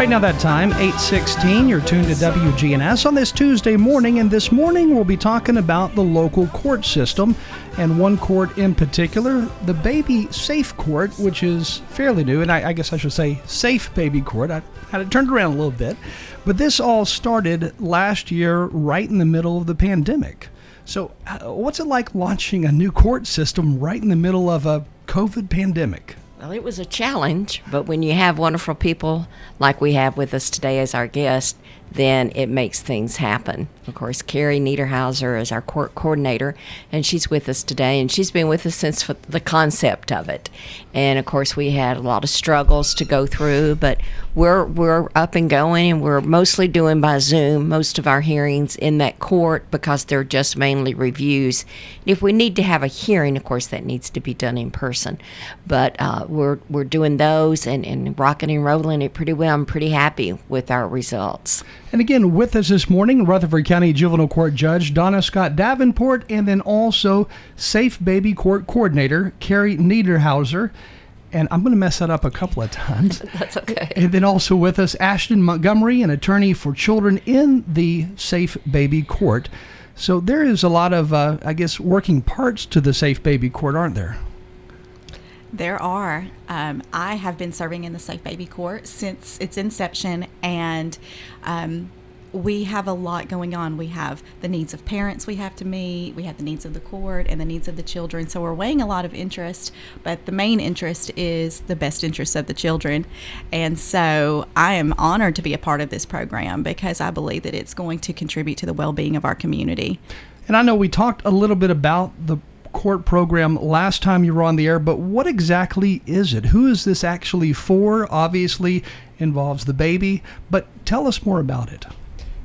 Right now, that time, 816, you're tuned to WGNS on this Tuesday morning, and this morning we'll be talking about the local court system, and one court in particular, the Baby Safe Court, which is fairly new, and I, I guess I should say Safe Baby Court. I had it turned around a little bit, but this all started last year, right in the middle of the pandemic. So, uh, what's it like launching a new court system right in the middle of a COVID pandemic? Well, it was a challenge, but when you have wonderful people like we have with us today as our guest, then it makes things happen. Of course, Carrie Niederhauser is our court coordinator, and she's with us today, and she's been with us since the concept of it. And of course, we had a lot of struggles to go through, but we're we're up and going, and we're mostly doing by Zoom most of our hearings in that court because they're just mainly reviews. If we need to have a hearing, of course, that needs to be done in person. But uh, we're we're doing those and, and rocking and rolling it pretty well. I'm pretty happy with our results. And again, with us this morning, Rutherford County Juvenile Court Judge Donna Scott Davenport, and then also Safe Baby Court Coordinator Carrie Niederhauser. And I'm going to mess that up a couple of times. That's okay. And then also with us, Ashton Montgomery, an attorney for children in the Safe Baby Court. So there is a lot of, uh, I guess, working parts to the Safe Baby Court, aren't there? There are. Um, I have been serving in the Safe Baby Court since its inception, and um, we have a lot going on. We have the needs of parents we have to meet, we have the needs of the court, and the needs of the children. So we're weighing a lot of interest, but the main interest is the best interest of the children. And so I am honored to be a part of this program because I believe that it's going to contribute to the well being of our community. And I know we talked a little bit about the court program last time you were on the air, but what exactly is it? Who is this actually for? Obviously involves the baby, but tell us more about it.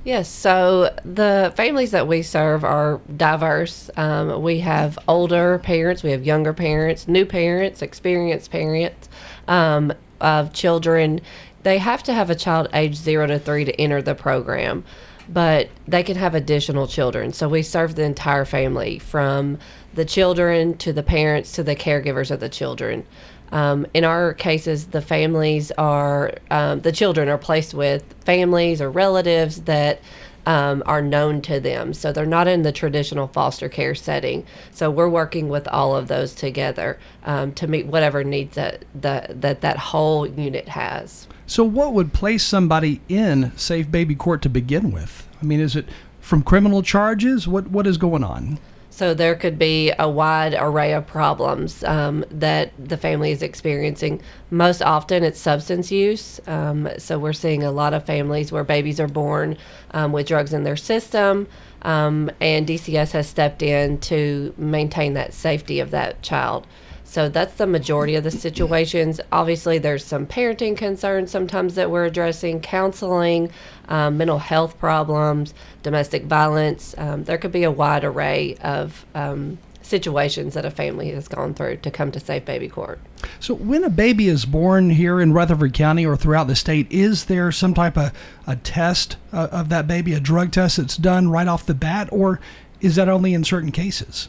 Yes, so the families that we serve are diverse. Um, we have older parents, we have younger parents, new parents, experienced parents um, of children. They have to have a child age zero to three to enter the program, but they can have additional children. So we serve the entire family from the children to the parents to the caregivers of the children. Um, in our cases, the families are, um, the children are placed with families or relatives that um, are known to them. So they're not in the traditional foster care setting. So we're working with all of those together um, to meet whatever needs that, that, that that whole unit has. So, what would place somebody in Safe Baby Court to begin with? I mean, is it from criminal charges? What What is going on? So there could be a wide array of problems um, that the family is experiencing. Most often, it's substance use. Um, so we're seeing a lot of families where babies are born um, with drugs in their system, um, and DCS has stepped in to maintain that safety of that child. So that's the majority of the situations. Obviously, there's some parenting concerns sometimes that we're addressing, counseling, um, mental health problems, domestic violence. Um, there could be a wide array of um, situations that a family has gone through to come to Safe Baby Court. So, when a baby is born here in Rutherford County or throughout the state, is there some type of a test uh, of that baby, a drug test that's done right off the bat, or is that only in certain cases?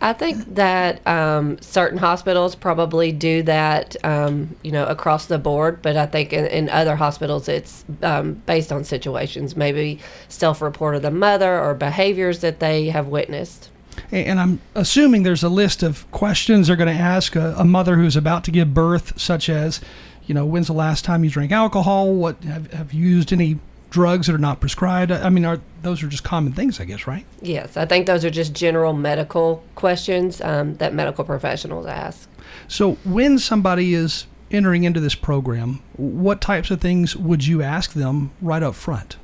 I think that um, certain hospitals probably do that, um, you know, across the board. But I think in, in other hospitals, it's um, based on situations, maybe self-report of the mother or behaviors that they have witnessed. And I'm assuming there's a list of questions they're going to ask a, a mother who's about to give birth, such as, you know, when's the last time you drank alcohol? What have, have you used any drugs that are not prescribed? I mean, are those are just common things, I guess, right? Yes, I think those are just general medical questions um, that medical professionals ask. So, when somebody is entering into this program, what types of things would you ask them right up front?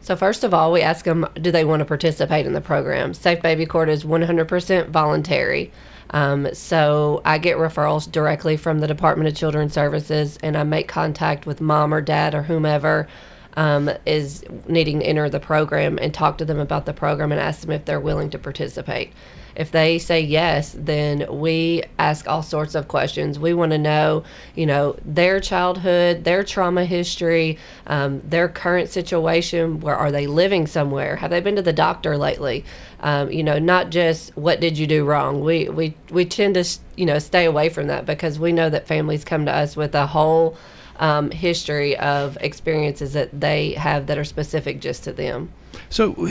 So first of all, we ask them, do they want to participate in the program? Safe Baby Court is 100% voluntary. Um, so I get referrals directly from the Department of Children's Services, and I make contact with mom or dad or whomever um, is needing to enter the program and talk to them about the program and ask them if they're willing to participate. If they say yes, then we ask all sorts of questions. We want to know, you know, their childhood, their trauma history, um, their current situation. Where are they living somewhere? Have they been to the doctor lately? Um, you know, not just what did you do wrong. We we we tend to you know stay away from that because we know that families come to us with a whole um, history of experiences that they have that are specific just to them. So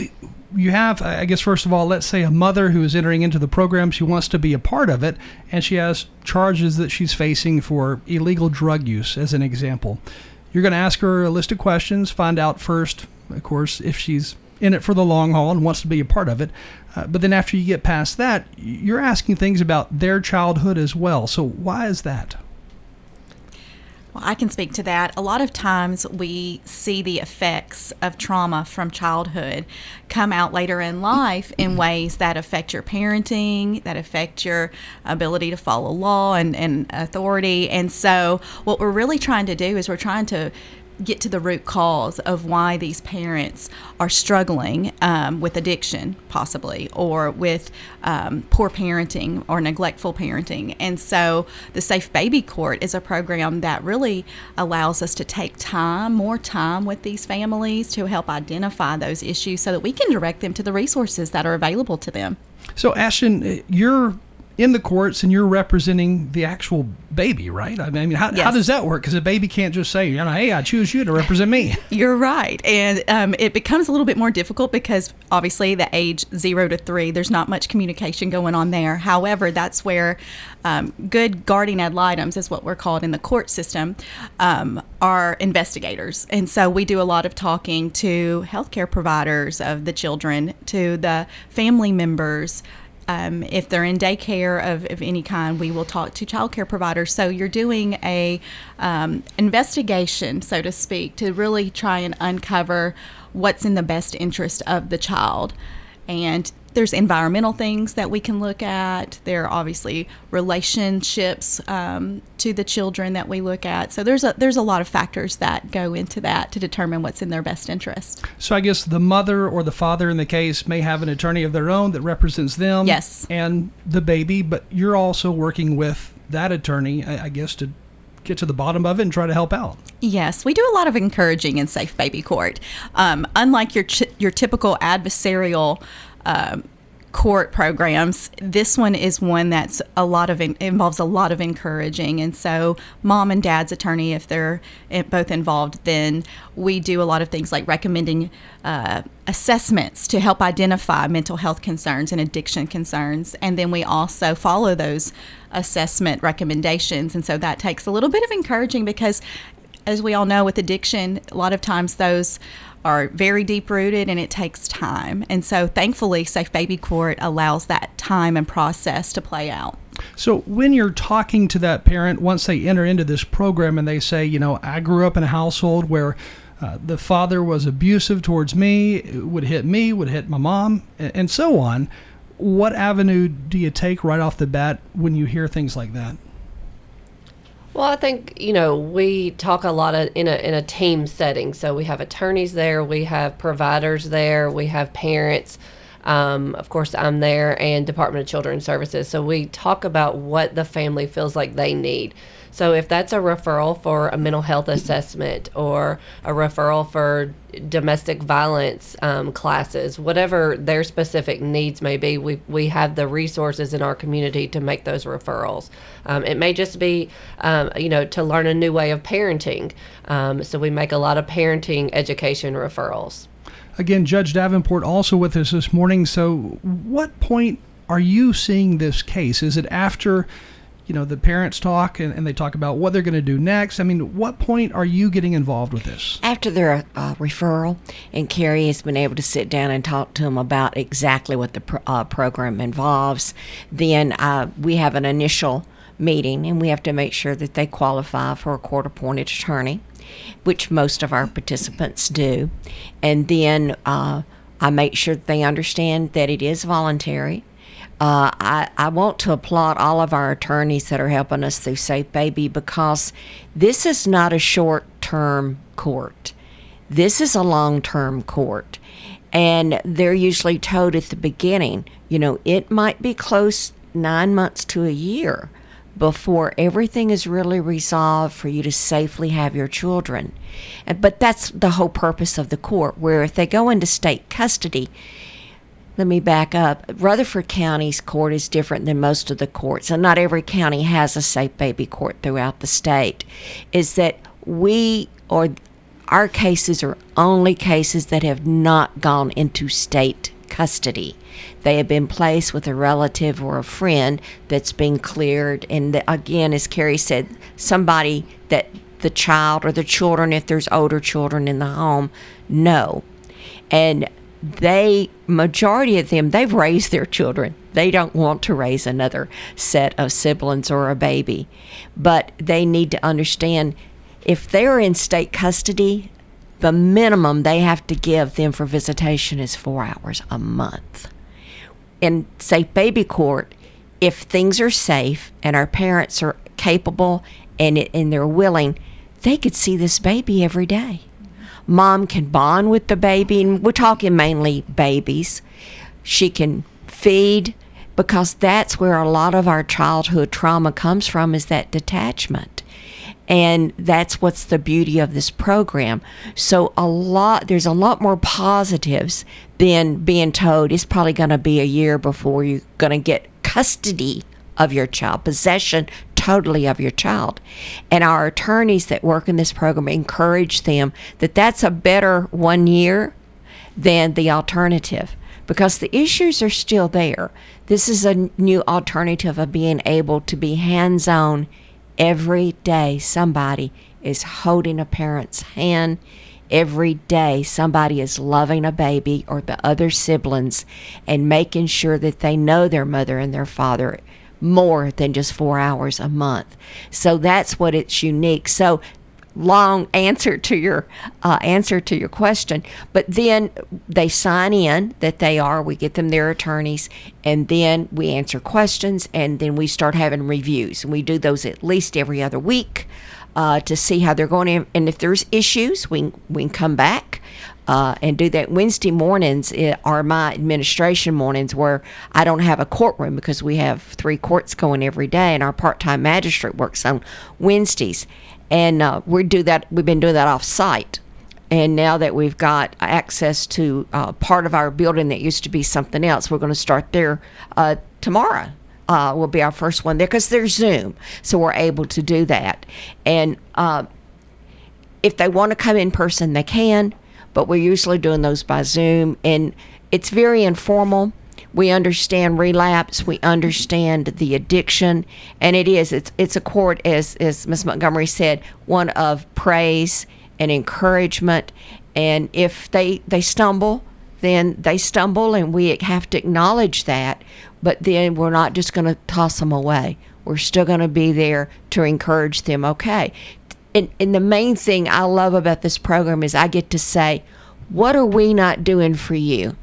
you have, I guess, first of all, let's say a mother who is entering into the program, she wants to be a part of it, and she has charges that she's facing for illegal drug use, as an example. You're going to ask her a list of questions, find out first, of course, if she's in it for the long haul and wants to be a part of it. Uh, but then after you get past that, you're asking things about their childhood as well. So why is that? Well, I can speak to that. A lot of times we see the effects of trauma from childhood come out later in life in ways that affect your parenting, that affect your ability to follow law and, and authority. And so, what we're really trying to do is we're trying to get to the root cause of why these parents are struggling um, with addiction, possibly, or with um, poor parenting or neglectful parenting. And so, the Safe Baby Court is a program that really allows us to take time, more time with these families to help identify those issues so that we can direct them to the resources that are available to them. So, Ashton, you're in the courts and you're representing the actual baby, right? I mean, how, how does that work? Because a baby can't just say, you know, hey, I choose you to represent me. You're right. And um, it becomes a little bit more difficult because obviously the age zero to three, there's not much communication going on there. However, that's where um, good guardian ad litems, is what we're called in the court system, um, are investigators. And so we do a lot of talking to healthcare providers of the children, to the family members. Um, if they're in daycare of, of any kind, we will talk to childcare providers. So you're doing a um, investigation, so to speak, to really try and uncover what's in the best interest of the child. And there's environmental things that we can look at. There are obviously relationships um, to the children that we look at. So there's a there's a lot of factors that go into that to determine what's in their best interest. So I guess the mother or the father in the case may have an attorney of their own that represents them. Yes. And the baby, but you're also working with that attorney, I, I guess, to get to the bottom of it and try to help out. Yes, we do a lot of encouraging in Safe Baby Court. Um, unlike your ch- your typical adversarial um, court programs, this one is one that's a lot of in- involves a lot of encouraging. And so, mom and dad's attorney, if they're both involved, then we do a lot of things like recommending uh, assessments to help identify mental health concerns and addiction concerns, and then we also follow those assessment recommendations. And so that takes a little bit of encouraging because as we all know with addiction, a lot of times those are very deep rooted and it takes time. And so thankfully, Safe Baby Court allows that time and process to play out. So when you're talking to that parent, once they enter into this program and they say, you know, I grew up in a household where uh, the father was abusive towards me, would hit me, would hit my mom, and so on. What avenue do you take right off the bat when you hear things like that? Well, I think you know we talk a lot of, in a in a team setting. So we have attorneys there, we have providers there, we have parents. Um, of course, I'm there, and Department of Children's Services. So we talk about what the family feels like they need. So if that's a referral for a mental health assessment or a referral for domestic violence um, classes, whatever their specific needs may be, we, we have the resources in our community to make those referrals. Um, it may just be, um, you know, to learn a new way of parenting. Um, so we make a lot of parenting education referrals. Again, Judge Davenport also with us this morning. So, what point are you seeing this case? Is it after, you know, the parents talk and, and they talk about what they're going to do next? I mean, what point are you getting involved with this? After their uh, referral, and Carrie has been able to sit down and talk to them about exactly what the pro- uh, program involves, then uh, we have an initial meeting and we have to make sure that they qualify for a court appointed attorney, which most of our participants do. And then uh, I make sure that they understand that it is voluntary. Uh, I, I want to applaud all of our attorneys that are helping us through Safe Baby because this is not a short term court. This is a long term court. And they're usually told at the beginning, you know, it might be close nine months to a year before everything is really resolved for you to safely have your children. But that's the whole purpose of the court, where if they go into state custody, let me back up. Rutherford County's court is different than most of the courts, and not every county has a safe baby court throughout the state. Is that we or our cases are only cases that have not gone into state custody. They have been placed with a relative or a friend that's been cleared, and again, as Carrie said, somebody that the child or the children, if there's older children in the home, know and they majority of them they've raised their children. They don't want to raise another set of siblings or a baby. But they need to understand if they're in state custody the minimum they have to give them for visitation is four hours a month. In safe baby court if things are safe and our parents are capable and and they're willing they could see this baby every day mom can bond with the baby and we're talking mainly babies. She can feed because that's where a lot of our childhood trauma comes from is that detachment. And that's what's the beauty of this program. So a lot there's a lot more positives than being told it's probably going to be a year before you're going to get custody of your child possession totally of your child and our attorneys that work in this program encourage them that that's a better one year than the alternative because the issues are still there. This is a new alternative of being able to be hands on every day. Somebody is holding a parent's hand. Every day, somebody is loving a baby or the other siblings and making sure that they know their mother and their father more than just four hours a month. So that's what it's unique. So long answer to your uh, answer to your question but then they sign in that they are we get them their attorneys and then we answer questions and then we start having reviews and we do those at least every other week uh, to see how they're going in. and if there's issues we, we can come back uh, and do that wednesday mornings are my administration mornings where i don't have a courtroom because we have three courts going every day and our part-time magistrate works on wednesdays. And uh, we do that we've been doing that off site and now that we've got access to uh, part of our building that used to be something else we're going to start there uh, tomorrow. Uh, will be our first one there because there's zoom so we're able to do that. And uh, if they want to come in person, they can, but we're usually doing those by Zoom, and it's very informal. We understand relapse, we understand the addiction, and it is it's it's a court as as Miss Montgomery said, one of praise and encouragement, and if they they stumble, then they stumble, and we have to acknowledge that. But then we're not just going to toss them away. We're still going to be there to encourage them. Okay, and, and the main thing I love about this program is I get to say, what are we not doing for you?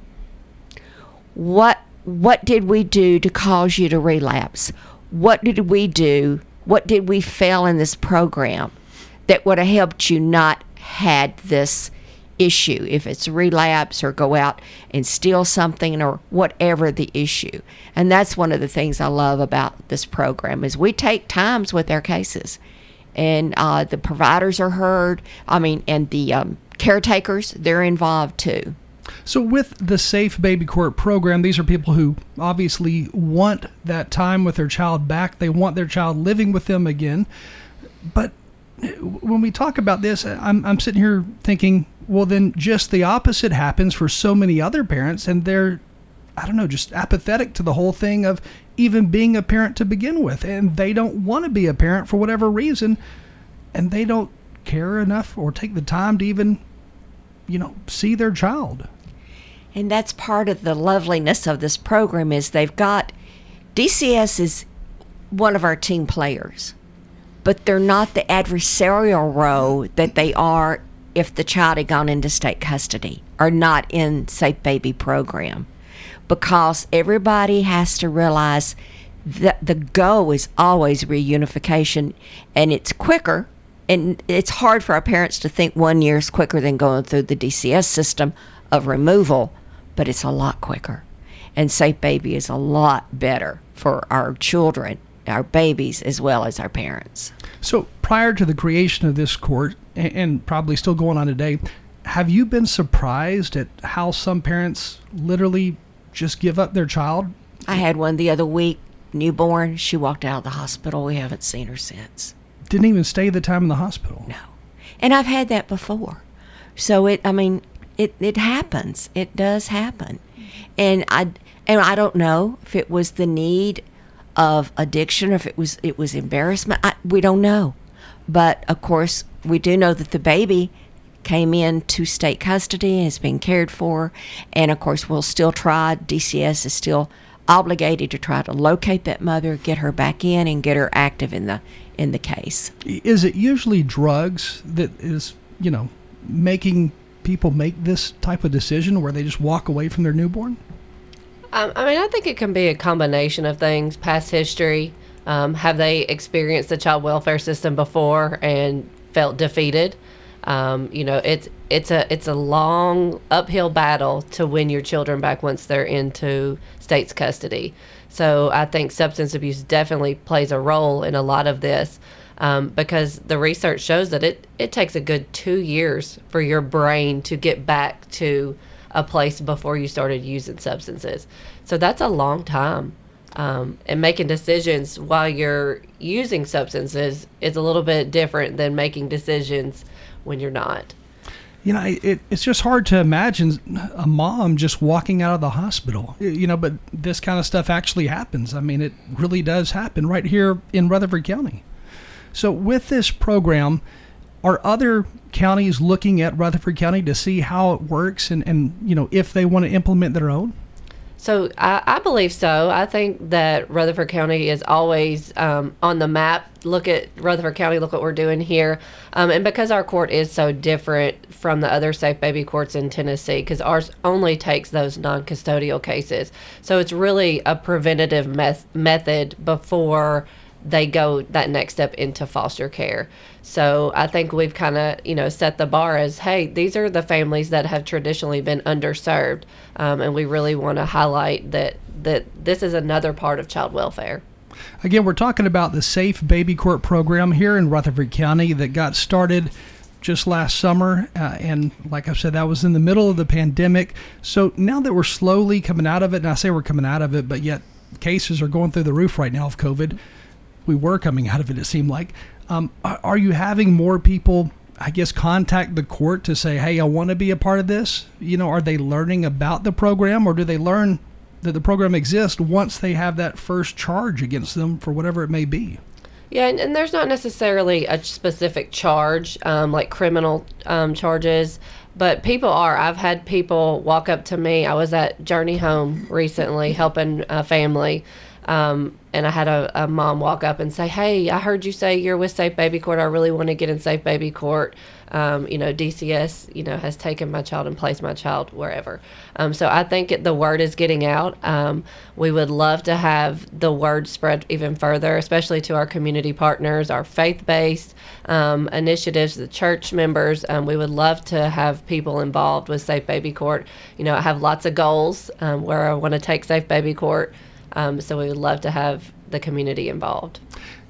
What what did we do to cause you to relapse? What did we do? What did we fail in this program that would have helped you not had this issue if it's relapse or go out and steal something or whatever the issue and that's one of the things i love about this program is we take times with our cases and uh, the providers are heard i mean and the um, caretakers they're involved too So, with the Safe Baby Court program, these are people who obviously want that time with their child back. They want their child living with them again. But when we talk about this, I'm, I'm sitting here thinking, well, then just the opposite happens for so many other parents, and they're, I don't know, just apathetic to the whole thing of even being a parent to begin with. And they don't want to be a parent for whatever reason, and they don't care enough or take the time to even, you know, see their child. And that's part of the loveliness of this program is they've got DCS is one of our team players, but they're not the adversarial role that they are if the child had gone into state custody or not in Safe Baby program. Because everybody has to realize that the goal is always reunification and it's quicker and it's hard for our parents to think one year is quicker than going through the DCS system of removal, but it's a lot quicker. And Safe Baby is a lot better for our children, our babies, as well as our parents. So prior to the creation of this court, and probably still going on today, have you been surprised at how some parents literally just give up their child? I had one the other week, newborn. She walked out of the hospital. We haven't seen her since. Didn't even stay the time in the hospital. No. And I've had that before. So it I mean, it it happens. It does happen. And I and I don't know if it was the need of addiction or if it was it was embarrassment. I, we don't know. But of course, we do know that the baby came into state custody has been cared for. And of course, we'll still try. DCS is still obligated to try to locate that mother, get her back in, and get her active in the in the case. Is it usually drugs that is, you know, making people make this type of decision where they just walk away from their newborn? Um, I mean, I think it can be a combination of things. Past history. Um, have they experienced the child welfare system before and felt defeated? Um, you know, it's it's a it's a long uphill battle to win your children back once they're into state's custody. So I think substance abuse definitely plays a role in a lot of this. Um, because the research shows that it, it takes a good two years for your brain to get back to a place before you started using substances. So that's a long time. Um, and making decisions while you're using substances is a little bit different than making decisions when you're not. You know, it, it's just hard to imagine a mom just walking out of the hospital. You know, but this kind of stuff actually happens. I mean, it really does happen right here in Rutherford County. So, with this program, are other counties looking at Rutherford County to see how it works and, and you know, if they want to implement their own? So I, I believe so. I think that Rutherford County is always um, on the map. Look at Rutherford County. Look what we're doing here. Um, and because our court is so different from the other safe baby courts in Tennessee, because ours only takes those non-custodial cases, so it's really a preventative meth- method before they go that next step into foster care. So I think we've kind of you know set the bar as hey these are the families that have traditionally been underserved, um, and we really want to highlight that that this is another part of child welfare. Again, we're talking about the Safe Baby Court program here in Rutherford County that got started just last summer. Uh, and like I said, that was in the middle of the pandemic. So now that we're slowly coming out of it, and I say we're coming out of it, but yet cases are going through the roof right now of COVID. We were coming out of it, it seemed like. Um, are, you having more people? I guess contact the court to say, "Hey, I want to be a part of this." You know, are they learning about the program, or do they learn that the program exists once they have that first charge against them for whatever it may be. Yeah, and, and there's not necessarily a specific charge, um, like criminal um, charges, but people are. I've had people walk up to me. I was at Journey Home recently helping a family, um, and I had a, a mom walk up and say, Hey, I heard you say you're with Safe Baby Court. I really want to get in Safe Baby Court. Um, you know, DCS, you know, has taken my child and placed my child wherever. Um, so I think it, the word is getting out. Um, we would love to have the word spread even further, especially to our community partners, our faith based um, initiatives, the church members. Um, we would love to have people involved with Safe Baby Court. You know, I have lots of goals where I want to take Safe Baby Court. Um, so we would love to have the community involved.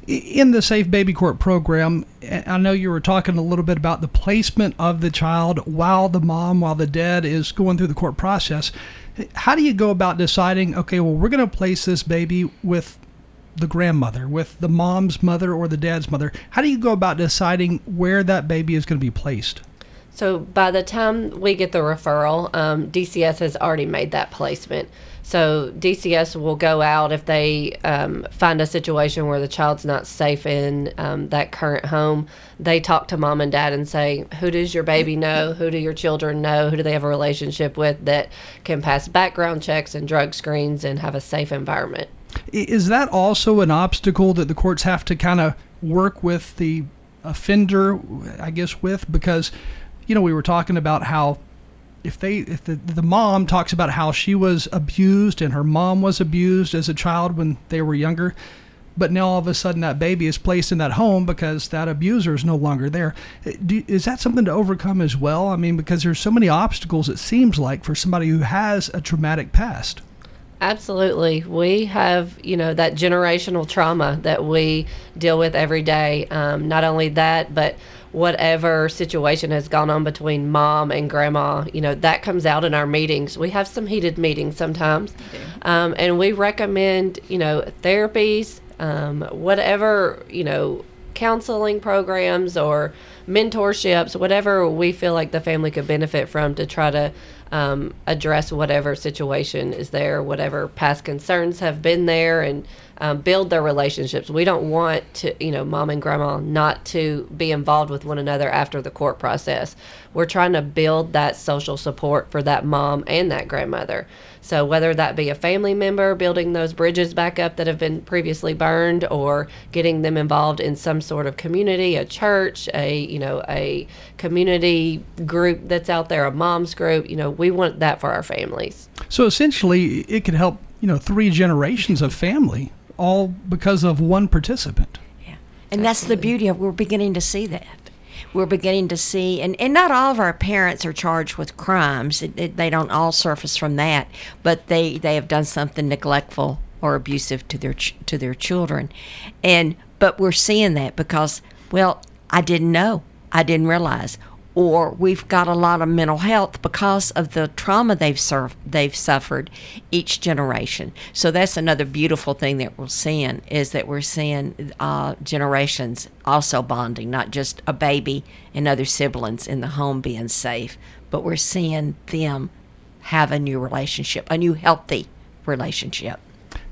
In the Safe Baby Court program, I know you were talking a little bit about the placement of the child while the mom, while the dad is going through the court process. How do you go about deciding, okay, well, we're going to place this baby with the grandmother, with the mom's mother or the dad's mother? How do you go about deciding where that baby is going to be placed? So by the time we get the referral, um, DCS has already made that placement. So DCS will go out if they um, find a situation where the child's not safe in um, that current home. They talk to mom and dad and say, "Who does your baby know? Who do your children know? Who do they have a relationship with that can pass background checks and drug screens and have a safe environment?" Is that also an obstacle that the courts have to kind of work with the offender, I guess, with? Because, you know, we were talking about how if they, if the, the mom talks about how she was abused and her mom was abused as a child when they were younger, but now all of a sudden that baby is placed in that home because that abuser is no longer there. Do, is that something to overcome as well? I mean, because there's so many obstacles, it seems like, for somebody who has a traumatic past. Absolutely. We have, you know, that generational trauma that we deal with every day. Um, not only that, but whatever situation has gone on between mom and grandma, you know, that comes out in our meetings. We have some heated meetings sometimes. Um, and we recommend, you know, therapies, um, whatever, you know, counseling programs or mentorships, whatever we feel like the family could benefit from to try to um, address whatever situation is there, whatever past concerns have been there, and um, build their relationships. We don't want to, you know, mom and grandma not to be involved with one another after the court process. We're trying to build that social support for that mom and that grandmother. So whether that be a family member building those bridges back up that have been previously burned, or getting them involved in some sort of community, a church, a you know a community group that's out there, a mom's group, you know, we want that for our families. So essentially, it could help, you know, three generations of family, all because of one participant. Yeah. And that's the beauty of we're beginning to see that. We're beginning to see, and, and not all of our parents are charged with crimes. It, it, they don't all surface from that, but they, they have done something neglectful or abusive to their ch- to their children, and but we're seeing that because well, I didn't know, I didn't realize, or we've got a lot of mental health because of the trauma they've served, they've suffered each generation. So that's another beautiful thing that we're seeing is that we're seeing uh, generations also bonding, not just a baby and other siblings in the home being safe, but we're seeing them have a new relationship, a new healthy relationship.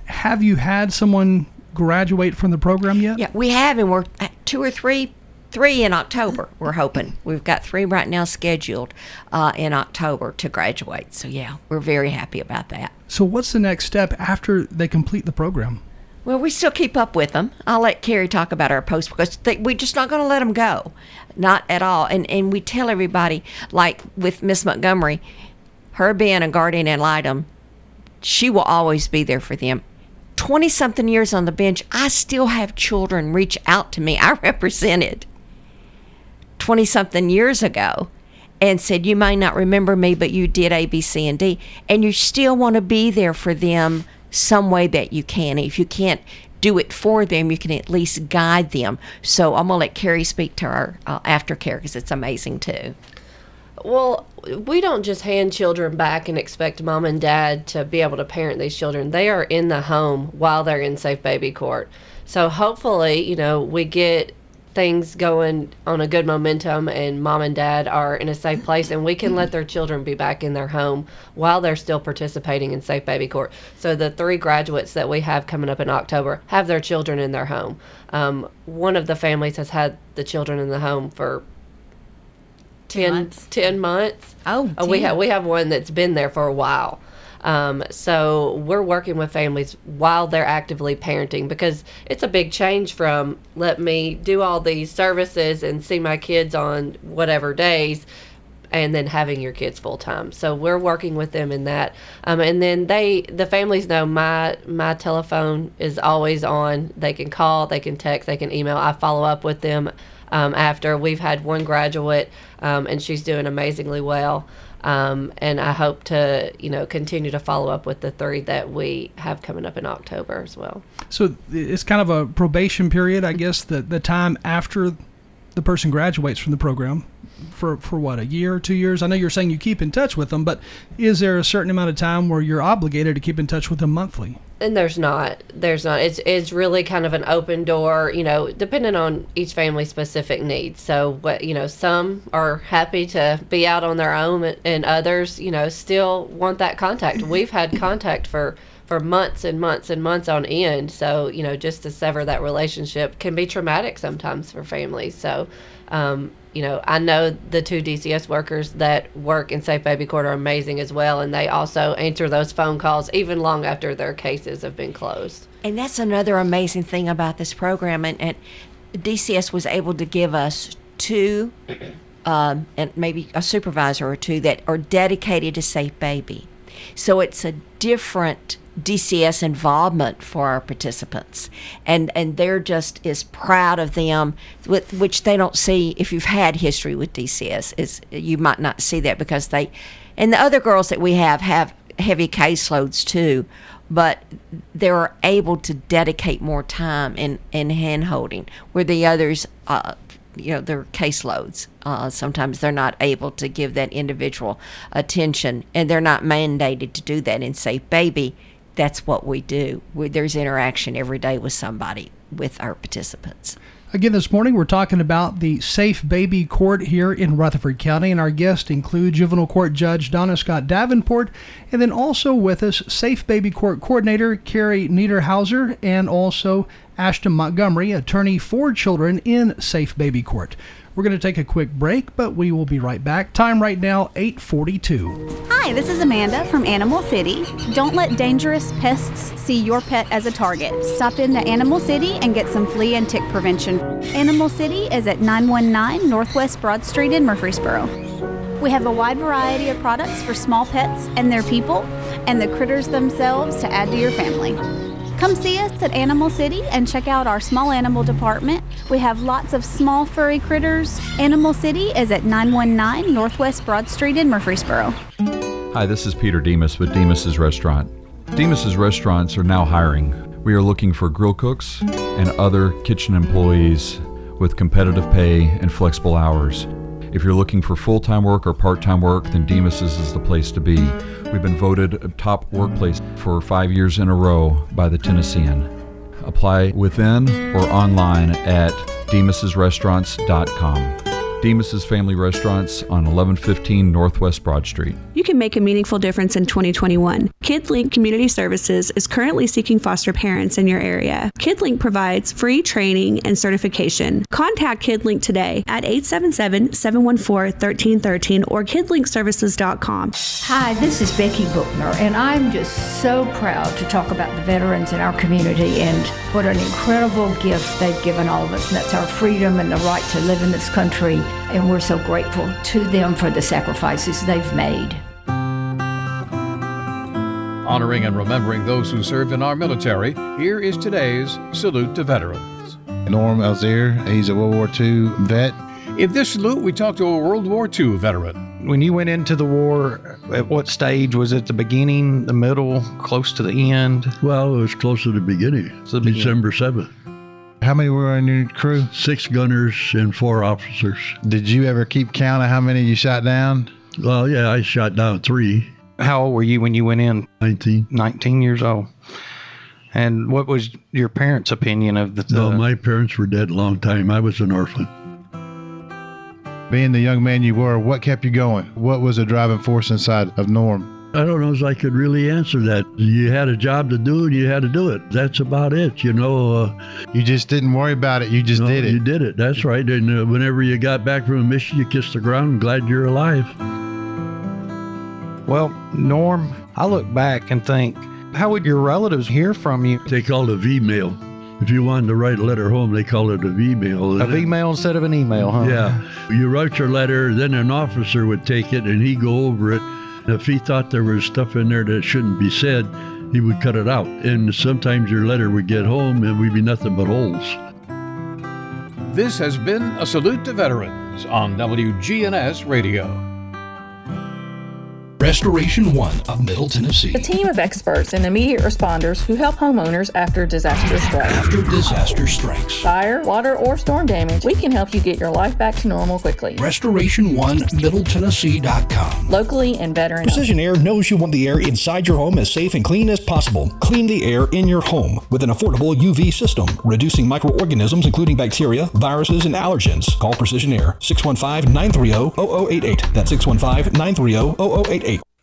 Have you had someone graduate from the program yet? Yeah, we have, and we're at two or three, three in October. We're hoping we've got three right now scheduled uh, in October to graduate. So yeah, we're very happy about that. So what's the next step after they complete the program? Well, we still keep up with them. I'll let Carrie talk about our post because they, we're just not going to let them go, not at all. And and we tell everybody, like with Miss Montgomery, her being a guardian ad litem, she will always be there for them. 20 something years on the bench, I still have children reach out to me. I represented 20 something years ago and said, You might not remember me, but you did A, B, C, and D. And you still want to be there for them some way that you can. If you can't do it for them, you can at least guide them. So I'm going to let Carrie speak to our uh, aftercare because it's amazing too. Well, we don't just hand children back and expect mom and dad to be able to parent these children. They are in the home while they're in safe baby court. So hopefully, you know, we get things going on a good momentum and mom and dad are in a safe place and we can let their children be back in their home while they're still participating in safe baby court so the three graduates that we have coming up in october have their children in their home um, one of the families has had the children in the home for 10 months. 10 months Oh, Uh, we have we have one that's been there for a while. Um, so we're working with families while they're actively parenting because it's a big change from let me do all these services and see my kids on whatever days and then having your kids full time. So we're working with them in that. Um, and then they the families know my my telephone is always on. They can call, they can text, they can email. I follow up with them um, after we've had one graduate um, and she's doing amazingly well. Um, and I hope to, you know, continue to follow up with the three that we have coming up in October as well. So it's kind of a probation period, I guess, the, the time after the person graduates from the program for, for what, a year two years? I know you're saying you keep in touch with them, but is there a certain amount of time where you're obligated to keep in touch with them monthly? And there's not. There's not. It's it's really kind of an open door, you know, depending on each family's specific needs. So what you know, some are happy to be out on their own, and- and others, you know, still want that contact. We've had contact for for months and months and months on end. So you know, just to sever that relationship can be traumatic sometimes for families. So. Um, you know, I know the two DCS workers that work in Safe Baby Court are amazing as well, and they also answer those phone calls even long after their cases have been closed. And that's another amazing thing about this program. And, and DCS was able to give us two, um, and maybe a supervisor or two that are dedicated to Safe Baby. So it's a different DCS involvement for our participants, and and they're just as proud of them, with which they don't see if you've had history with DCS. Is you might not see that because they, and the other girls that we have have heavy caseloads too, but they're able to dedicate more time in in hand holding, where the others. Uh, you know their caseloads. Uh, sometimes they're not able to give that individual attention, and they're not mandated to do that. In Safe Baby, that's what we do. We, there's interaction every day with somebody with our participants. Again, this morning we're talking about the Safe Baby Court here in Rutherford County, and our guests include Juvenile Court Judge Donna Scott Davenport, and then also with us Safe Baby Court Coordinator Carrie Niederhauser, and also Ashton Montgomery, attorney for children in Safe Baby Court. We're going to take a quick break, but we will be right back. Time right now, 842. Hi, this is Amanda from Animal City. Don't let dangerous pests see your pet as a target. Stop into Animal City and get some flea and tick prevention. Animal City is at 919 Northwest Broad Street in Murfreesboro. We have a wide variety of products for small pets and their people, and the critters themselves to add to your family. Come see us at Animal City and check out our small animal department. We have lots of small furry critters. Animal City is at 919 Northwest Broad Street in Murfreesboro. Hi, this is Peter Demos with Demos's Restaurant. Demos's Restaurants are now hiring. We are looking for grill cooks and other kitchen employees with competitive pay and flexible hours. If you're looking for full-time work or part-time work, then Demos's is the place to be. We've been voted a top workplace for 5 years in a row by the Tennessean. Apply within or online at demas'srestaurants.com. Demos's Family Restaurants on 1115 Northwest Broad Street. You can make a meaningful difference in 2021. KidLink Community Services is currently seeking foster parents in your area. KidLink provides free training and certification. Contact KidLink today at 877-714-1313 or kidlinkservices.com. Hi, this is Becky Bookner, and I'm just so proud to talk about the veterans in our community and what an incredible gift they've given all of us. And that's our freedom and the right to live in this country. And we're so grateful to them for the sacrifices they've made. Honoring and remembering those who served in our military, here is today's Salute to Veterans. Norm Alzier, he's a World War II vet. In this salute, we talk to a World War II veteran. When you went into the war, at what stage? Was it the beginning, the middle, close to the end? Well, it was close to the beginning. the beginning. December 7th. How many were on your crew? Six gunners and four officers. Did you ever keep count of how many you shot down? Well, yeah, I shot down three. How old were you when you went in? 19. 19 years old. And what was your parents' opinion of the? No, my parents were dead a long time. I was an orphan. Being the young man you were, what kept you going? What was the driving force inside of Norm? I don't know if I could really answer that. You had a job to do and you had to do it. That's about it, you know. Uh, You just didn't worry about it. You just no, did it. You did it. That's right. And uh, whenever you got back from a mission, you kissed the ground and glad you're alive. Well, Norm, I look back and think, how would your relatives hear from you? They called it V-mail. If you wanted to write a letter home, they called it a V-mail. A V-mail instead of an email, huh? Yeah. You wrote your letter, then an officer would take it and he'd go over it. If he thought there was stuff in there that shouldn't be said, he would cut it out. And sometimes your letter would get home and we'd be nothing but holes. This has been a Salute to Veterans on WGNS Radio. Restoration One of Middle Tennessee. A team of experts and immediate responders who help homeowners after disaster strikes. After disaster strikes. Fire, water, or storm damage, we can help you get your life back to normal quickly. Restoration One MiddleTennessee.com. Locally and veteran. Precision Air knows you want the air inside your home as safe and clean as possible. Clean the air in your home with an affordable UV system, reducing microorganisms including bacteria, viruses, and allergens. Call Precision Air 615 930 0088. That's 615 930 0088.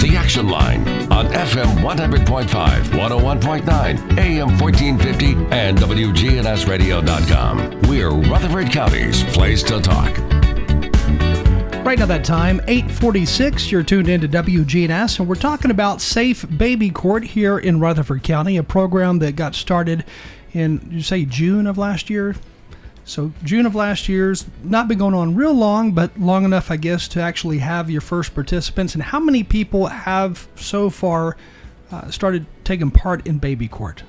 The Action Line on FM 100.5, 101.9, AM 1450, and WGNSradio.com. We're Rutherford County's place to talk. Right now, that time, 846, you're tuned into WGNS, and we're talking about Safe Baby Court here in Rutherford County, a program that got started in, you say, June of last year? So, June of last year's not been going on real long, but long enough, I guess, to actually have your first participants. And how many people have so far uh, started taking part in Baby Court?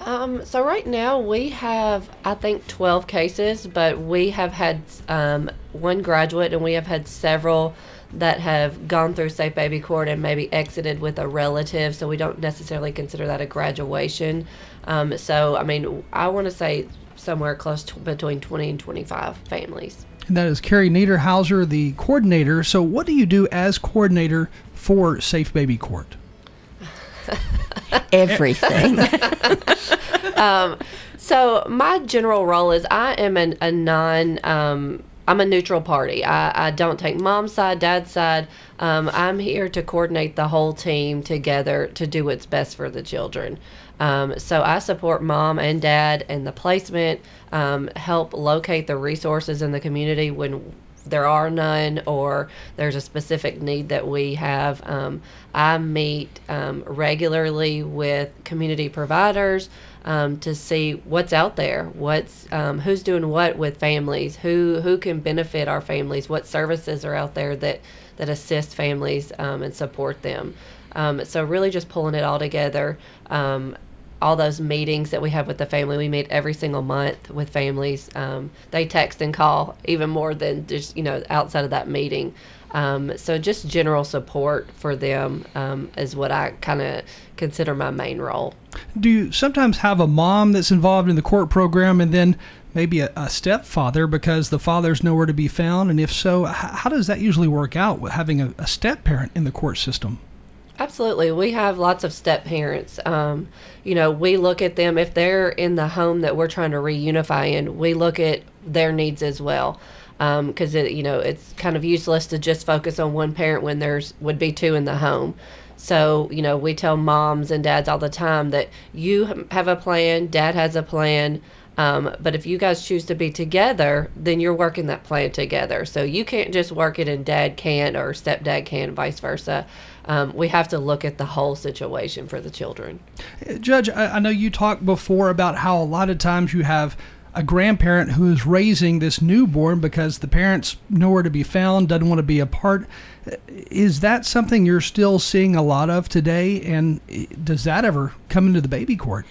Um, so right now we have, I think, 12 cases, but we have had um, one graduate and we have had several that have gone through Safe Baby Court and maybe exited with a relative. So we don't necessarily consider that a graduation. Um, so, I mean, I want to say somewhere close to between 20 and 25 families. And that is Carrie Niederhauser, the coordinator. So, what do you do as coordinator for Safe Baby Court? Everything. um, so my general role is I am an, a non. Um, I'm a neutral party. I, I don't take mom's side, dad's side. Um, I'm here to coordinate the whole team together to do what's best for the children. Um, so I support mom and dad and the placement, um, help locate the resources in the community when there are none or there's a specific need that we have. Um, I meet um, regularly with community providers um, to see what's out there, what's um, who's doing what with families, who who can benefit our families, what services are out there that that assist families um, and support them. Um, so really, just pulling it all together all those meetings that we have with the family. We meet every single month with families. Um, they text and call even more than just you know outside of that meeting. Um, so just general support for them um, is what I kind of consider my main role. Do you sometimes have a mom that's involved in the court program and then maybe a, a stepfather because the father's nowhere to be found? And if so, how does that usually work out with having a, a step parent in the court system? Absolutely. We have lots of step parents. Um, you know, we look at them if they're in the home that we're trying to reunify in, we look at their needs as well. Because, it you know, it's kind of useless to just focus on one parent when there's would be two in the home. So, you know, we tell moms and dads all the time that you have a plan, dad has a plan. Um, but if you guys choose to be together, then you're working that plan together. So you can't just work it and dad can't or stepdad can, vice versa. Um, we have to look at the whole situation for the children. Judge, I, I know you talked before about how a lot of times you have a grandparent who is raising this newborn because the parent's nowhere to be found, doesn't want to be a part. Is that something you're still seeing a lot of today? And does that ever come into the baby court?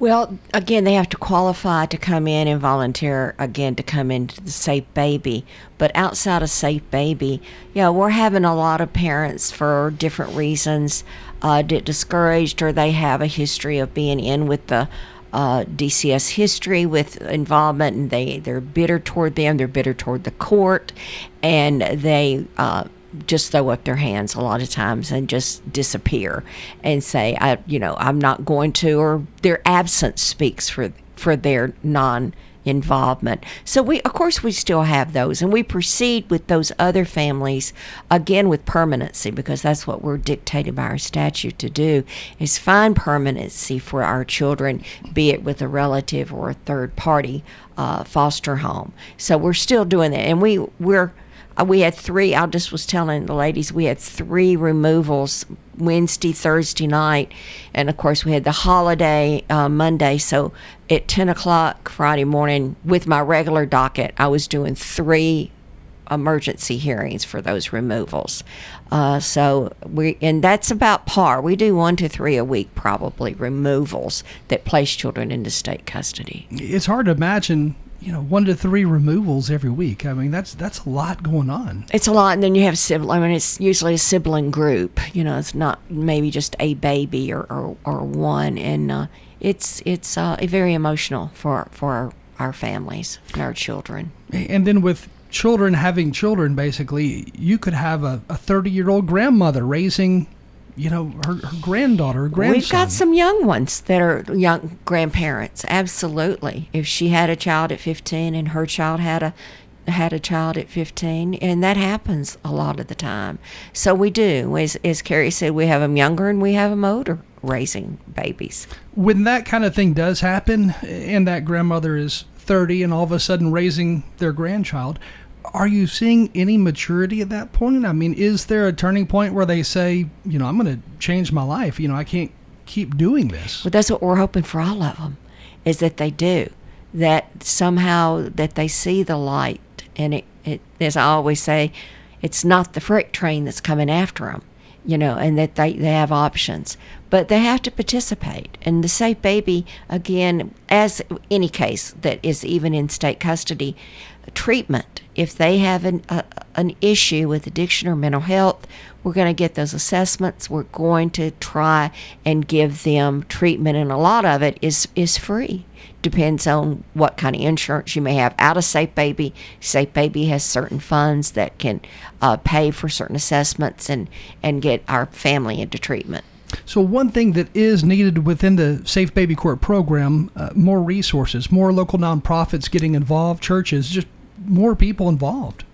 Well, again, they have to qualify to come in and volunteer again to come into the Safe Baby. But outside of Safe Baby, yeah, we're having a lot of parents for different reasons uh, get discouraged or they have a history of being in with the uh, DCS history with involvement, and they they're bitter toward them. They're bitter toward the court, and they. Uh, just throw up their hands a lot of times and just disappear and say i you know i'm not going to or their absence speaks for for their non involvement so we of course we still have those and we proceed with those other families again with permanency because that's what we're dictated by our statute to do is find permanency for our children be it with a relative or a third party uh, foster home. So we're still doing that and we we're we had three. I just was telling the ladies we had three removals Wednesday, Thursday night, and of course we had the holiday uh, Monday. So at ten o'clock Friday morning, with my regular docket, I was doing three emergency hearings for those removals. Uh, so we and that's about par. We do one to three a week, probably removals that place children into state custody. It's hard to imagine, you know, one to three removals every week. I mean, that's that's a lot going on. It's a lot, and then you have sibling. I mean, it's usually a sibling group. You know, it's not maybe just a baby or or, or one, and uh, it's it's uh, very emotional for for our, our families and our children. And then with children having children, basically, you could have a 30 year old grandmother raising, you know, her, her granddaughter or grandson. We've got some young ones that are young grandparents. Absolutely. If she had a child at 15 and her child had a had a child at 15, and that happens a lot of the time. So we do, as, as Carrie said, we have them younger and we have them older raising babies. When that kind of thing does happen, and that grandmother is 30 and all of a sudden raising their grandchild, are you seeing any maturity at that point? I mean, is there a turning point where they say, you know, I'm going to change my life? You know, I can't keep doing this. Well, that's what we're hoping for all of them, is that they do, that somehow that they see the light, and it, it as I always say, it's not the freight train that's coming after them, you know, and that they, they have options, but they have to participate. And the safe baby, again, as any case that is even in state custody, treatment. If they have an, an issue with addiction or mental health, we're going to get those assessments. We're going to try and give them treatment, and a lot of it is is free. Depends on what kind of insurance you may have. Out of Safe Baby, Safe Baby has certain funds that can uh, pay for certain assessments and and get our family into treatment. So, one thing that is needed within the Safe Baby Court program, uh, more resources, more local nonprofits getting involved, churches, just more people involved.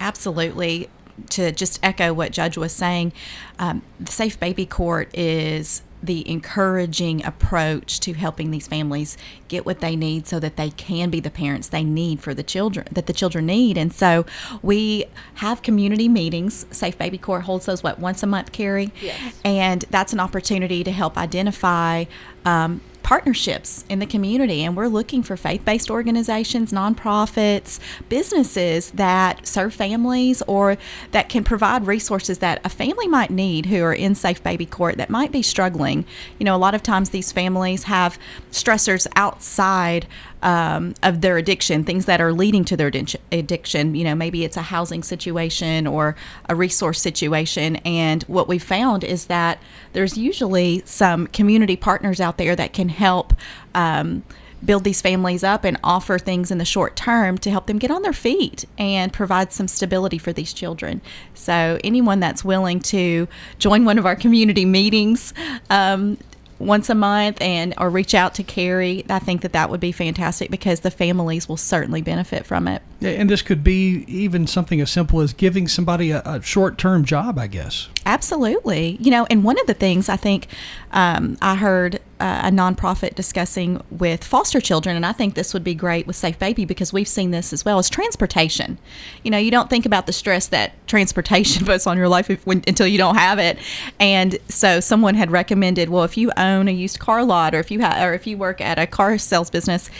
Absolutely. To just echo what Judge was saying, um, the Safe Baby Court is the encouraging approach to helping these families get what they need so that they can be the parents they need for the children that the children need. And so we have community meetings. Safe baby court holds those what once a month carrie? Yes. and that's an opportunity to help identify um, partnerships in the community and we're looking for faith-based organizations nonprofits businesses that serve families or that can provide resources that a family might need who are in safe baby court that might be struggling. You know a lot of times these families have stressors outside um, of their addiction, things that are leading to their addiction. You know, maybe it's a housing situation or a resource situation. And what we found is that there's usually some community partners out there that can help. Um, build these families up and offer things in the short term to help them get on their feet and provide some stability for these children. So, anyone that's willing to join one of our community meetings um, once a month and or reach out to Carrie, I think that that would be fantastic because the families will certainly benefit from it. Yeah, And this could be even something as simple as giving somebody a, a short term job, I guess. Absolutely. You know, and one of the things I think um, I heard a nonprofit discussing with foster children, and I think this would be great with Safe Baby because we've seen this as well, as transportation. You know, you don't think about the stress that transportation puts on your life if, when, until you don't have it. And so someone had recommended, well, if you own a used car lot or if you ha- or if you work at a car sales business,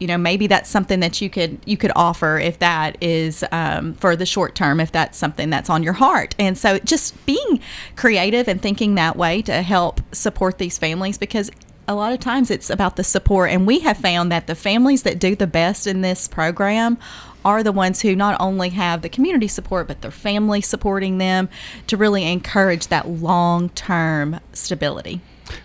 you know maybe that's something that you could you could offer if that is um, for the short term if that's something that's on your heart. And so just being creative and thinking that way to help support these families because a lot of times it's about the support. And we have found that the families that do the best in this program are the ones who not only have the community support but their family supporting them to really encourage that long-term stability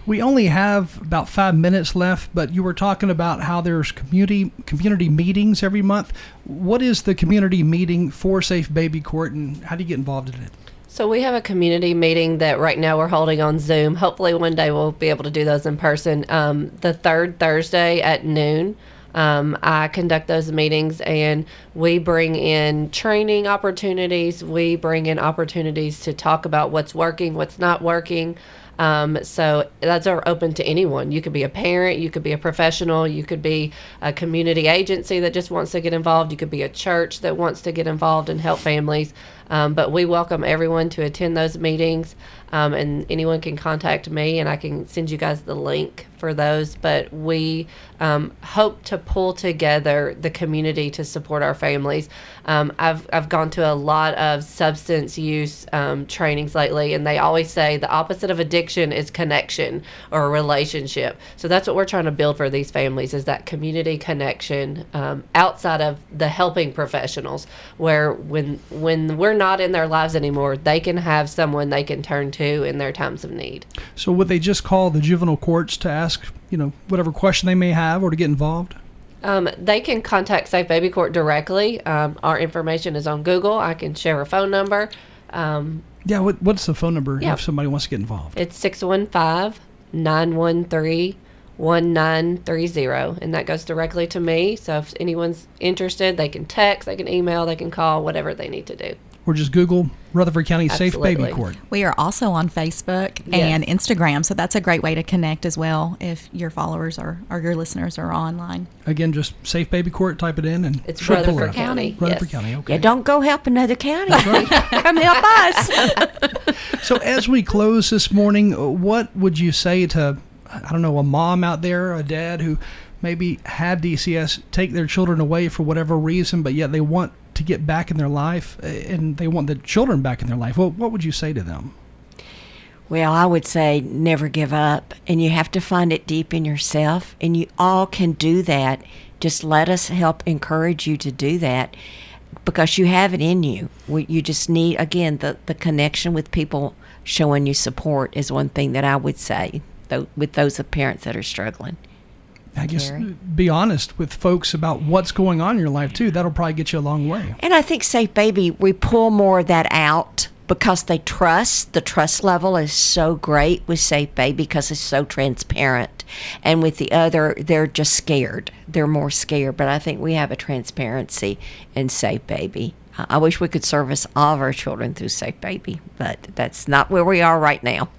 We only have about five minutes left, but you were talking about how there's community community meetings every month. What is the community meeting for Safe Baby Court, and how do you get involved in it? So we have a community meeting that right now we're holding on Zoom. Hopefully one day we'll be able to do those in person. Um, the third Thursday at noon. Um, I conduct those meetings and we bring in training opportunities. We bring in opportunities to talk about what's working, what's not working. Um, so those are open to anyone. You could be a parent, you could be a professional, you could be a community agency that just wants to get involved, you could be a church that wants to get involved and help families. Um, but we welcome everyone to attend those meetings, um, and anyone can contact me, and I can send you guys the link for those. But we um, hope to pull together the community to support our families. Um, I've I've gone to a lot of substance use um, trainings lately, and they always say the opposite of addiction is connection or relationship. So that's what we're trying to build for these families is that community connection um, outside of the helping professionals, where when when we're not in their lives anymore, they can have someone they can turn to in their times of need. So would they just call the juvenile courts to ask, you know, whatever question they may have or to get involved? Um, they can contact Safe Baby Court directly. Um, our information is on Google. I can share a phone number. Um, Yeah, what, what's the phone number Yeah. if somebody wants to get involved? it's 615 913 1930 and that goes directly to me so if anyone's interested they can text they can email they can call whatever they need to do Or just Google Rutherford County Safe Baby Court. We are also on Facebook Yes. and Instagram, so that's a great way to connect as well if your followers or, or your listeners are online. Again, just Safe Baby Court, type it in and It's should pull Rutherford it up. County, Rutherford yes. County, okay. Yeah, don't go help another county. Come help us. So as we close this morning, uh, what would you say to I don't know, a mom out there, a dad who maybe had DCS take their children away for whatever reason, but yet they want to get back in their life uh, and they want the children back in their life. Well, what would you say to them? Well, I would say never give up, and you have to find it deep in yourself, and you all can do that. Just let us help encourage you to do that because you have it in you. You just need, again, the, the connection with people showing you support is one thing that I would say with those of parents that are struggling. I guess Carrie? be honest with folks about what's going on in your life too. That'll probably get you a long way. And I think Safe Baby, we pull more of that out because they trust. The trust level is so great with Safe Baby because it's so transparent. And with the other, they're just scared. They're more scared. But I think we have a transparency in Safe Baby. I I wish we could service all of our children through Safe Baby, but that's not where we are right now.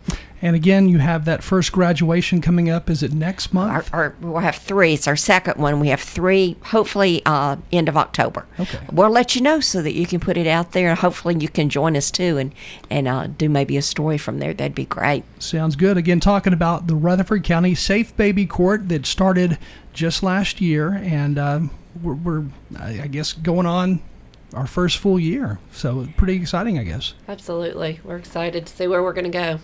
And again, you have that first graduation coming up. Is it next month? Our, our, we'll have three. It's our second one. We have three, hopefully, uh, end of October. Okay. We'll let you know so that you can put it out there, and hopefully you can join us too, and and uh, do maybe a story from there. That'd be great. Sounds good. Again, talking about the Rutherford County Safe Baby Court that started just last year, and um, we're, we're, I I guess, going on our first full year. So pretty exciting, I guess. absolutely we're excited to see where we're going to go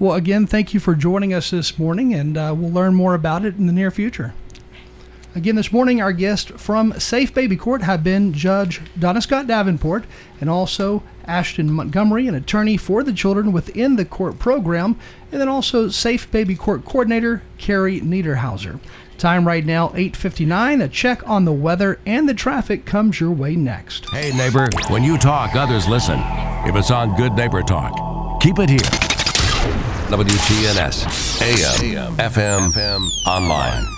Well, again, thank you for joining us this morning, and uh, we'll learn more about it in the near future. Again, this morning, our guests from Safe Baby Court have been Judge Donna Scott Davenport and also Ashton Montgomery, an attorney for the children within the court program, and then also Safe Baby Court Coordinator Carrie Niederhauser. Time right now, 8.59. A check on the weather and the traffic comes your way next. Hey, neighbor, when you talk, others listen. If it's on Good Neighbor Talk, keep it here. WGNS, AM, FM, online.